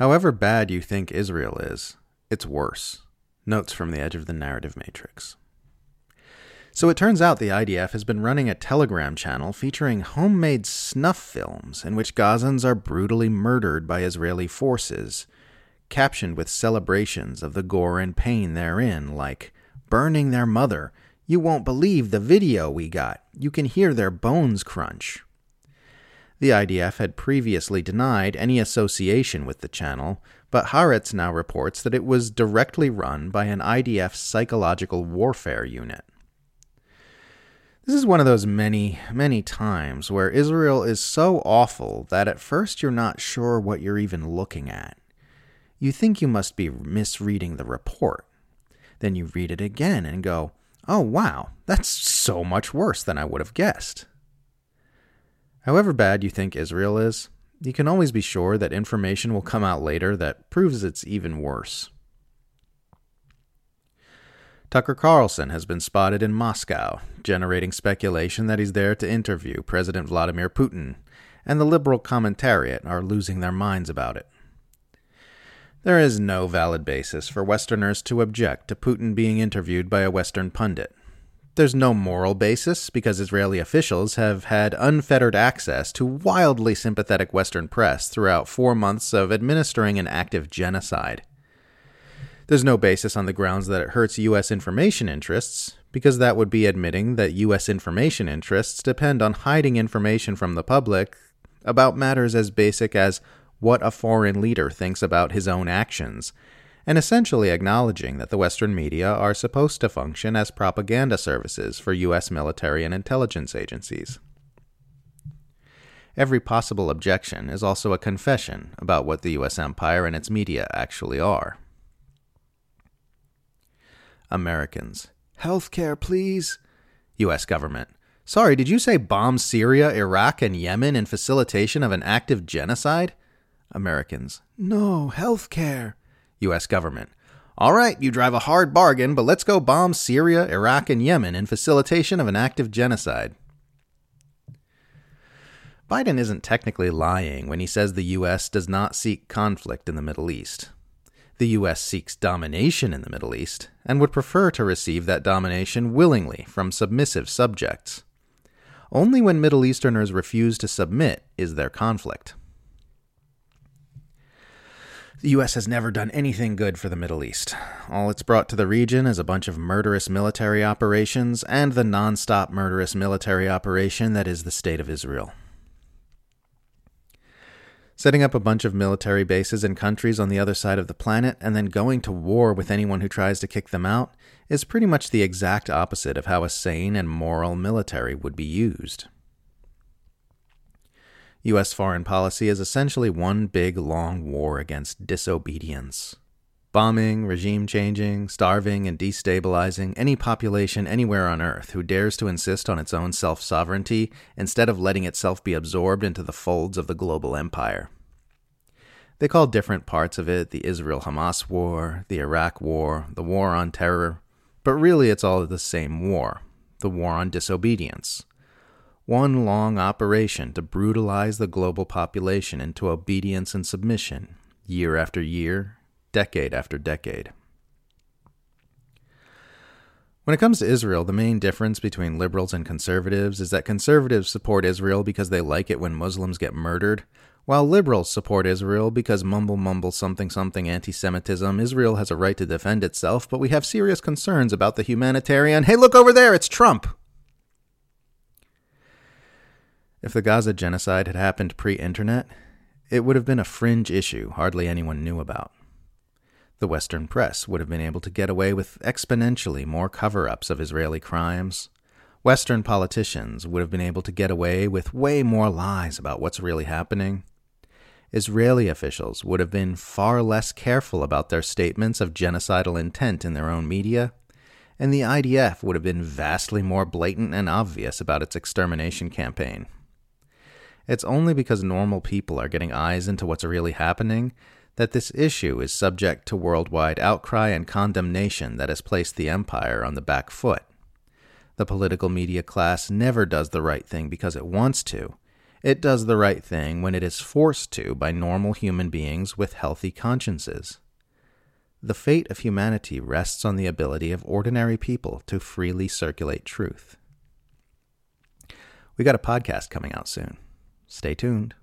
However bad you think Israel is, it's worse. Notes from the edge of the narrative matrix. So it turns out the IDF has been running a Telegram channel featuring homemade snuff films in which Gazans are brutally murdered by Israeli forces, captioned with celebrations of the gore and pain therein, like burning their mother. You won't believe the video we got. You can hear their bones crunch. The IDF had previously denied any association with the channel, but Haaretz now reports that it was directly run by an IDF psychological warfare unit. This is one of those many, many times where Israel is so awful that at first you're not sure what you're even looking at. You think you must be misreading the report. Then you read it again and go, oh wow, that's so much worse than I would have guessed. However bad you think Israel is, you can always be sure that information will come out later that proves it's even worse. Tucker Carlson has been spotted in Moscow, generating speculation that he's there to interview President Vladimir Putin, and the liberal commentariat are losing their minds about it. There is no valid basis for Westerners to object to Putin being interviewed by a Western pundit, there's no moral basis because Israeli officials have had unfettered access to wildly sympathetic Western press throughout four months of administering an active genocide. There's no basis on the grounds that it hurts U.S. information interests, because that would be admitting that U.S. information interests depend on hiding information from the public about matters as basic as what a foreign leader thinks about his own actions and essentially acknowledging that the Western media are supposed to function as propaganda services for U.S. military and intelligence agencies. Every possible objection is also a confession about what the U.S. empire and its media actually are. Americans. Healthcare, please. U.S. government. Sorry, did you say bomb Syria, Iraq, and Yemen in facilitation of an active genocide? Americans. No, healthcare. U.S. government. All right, you drive a hard bargain, but let's go bomb Syria, Iraq, and Yemen in facilitation of an active genocide. Biden isn't technically lying when he says the U.S. does not seek conflict in the Middle East. The U.S. seeks domination in the Middle East and would prefer to receive that domination willingly from submissive subjects. Only when Middle Easterners refuse to submit is there conflict. The U.S. has never done anything good for the Middle East. All it's brought to the region is a bunch of murderous military operations and the non-stop murderous military operation that is the State of Israel. Setting up a bunch of military bases in countries on the other side of the planet and then going to war with anyone who tries to kick them out is pretty much the exact opposite of how a sane and moral military would be used. U.S. foreign policy is essentially one big long war against disobedience. Bombing, regime changing, starving, and destabilizing any population anywhere on Earth who dares to insist on its own self sovereignty instead of letting itself be absorbed into the folds of the global empire. They call different parts of it the Israel Hamas war, the Iraq war, the war on terror, but really it's all the same war the war on disobedience one long operation to brutalize the global population into obedience and submission, year after year, decade after decade. When it comes to Israel, the main difference between liberals and conservatives is that conservatives support Israel because they like it when Muslims get murdered, while liberals support Israel because mumble mumble something something anti Semitism, Israel has a right to defend itself, but we have serious concerns about the humanitarian. Hey, look over there, it's Trump! If the Gaza genocide had happened pre internet, it would have been a fringe issue hardly anyone knew about. The Western press would have been able to get away with exponentially more cover ups of Israeli crimes. Western politicians would have been able to get away with way more lies about what's really happening. Israeli officials would have been far less careful about their statements of genocidal intent in their own media, and the IDF would have been vastly more blatant and obvious about its extermination campaign. It's only because normal people are getting eyes into what's really happening that this issue is subject to worldwide outcry and condemnation that has placed the empire on the back foot. The political media class never does the right thing because it wants to. It does the right thing when it is forced to by normal human beings with healthy consciences. The fate of humanity rests on the ability of ordinary people to freely circulate truth. We got a podcast coming out soon. Stay tuned.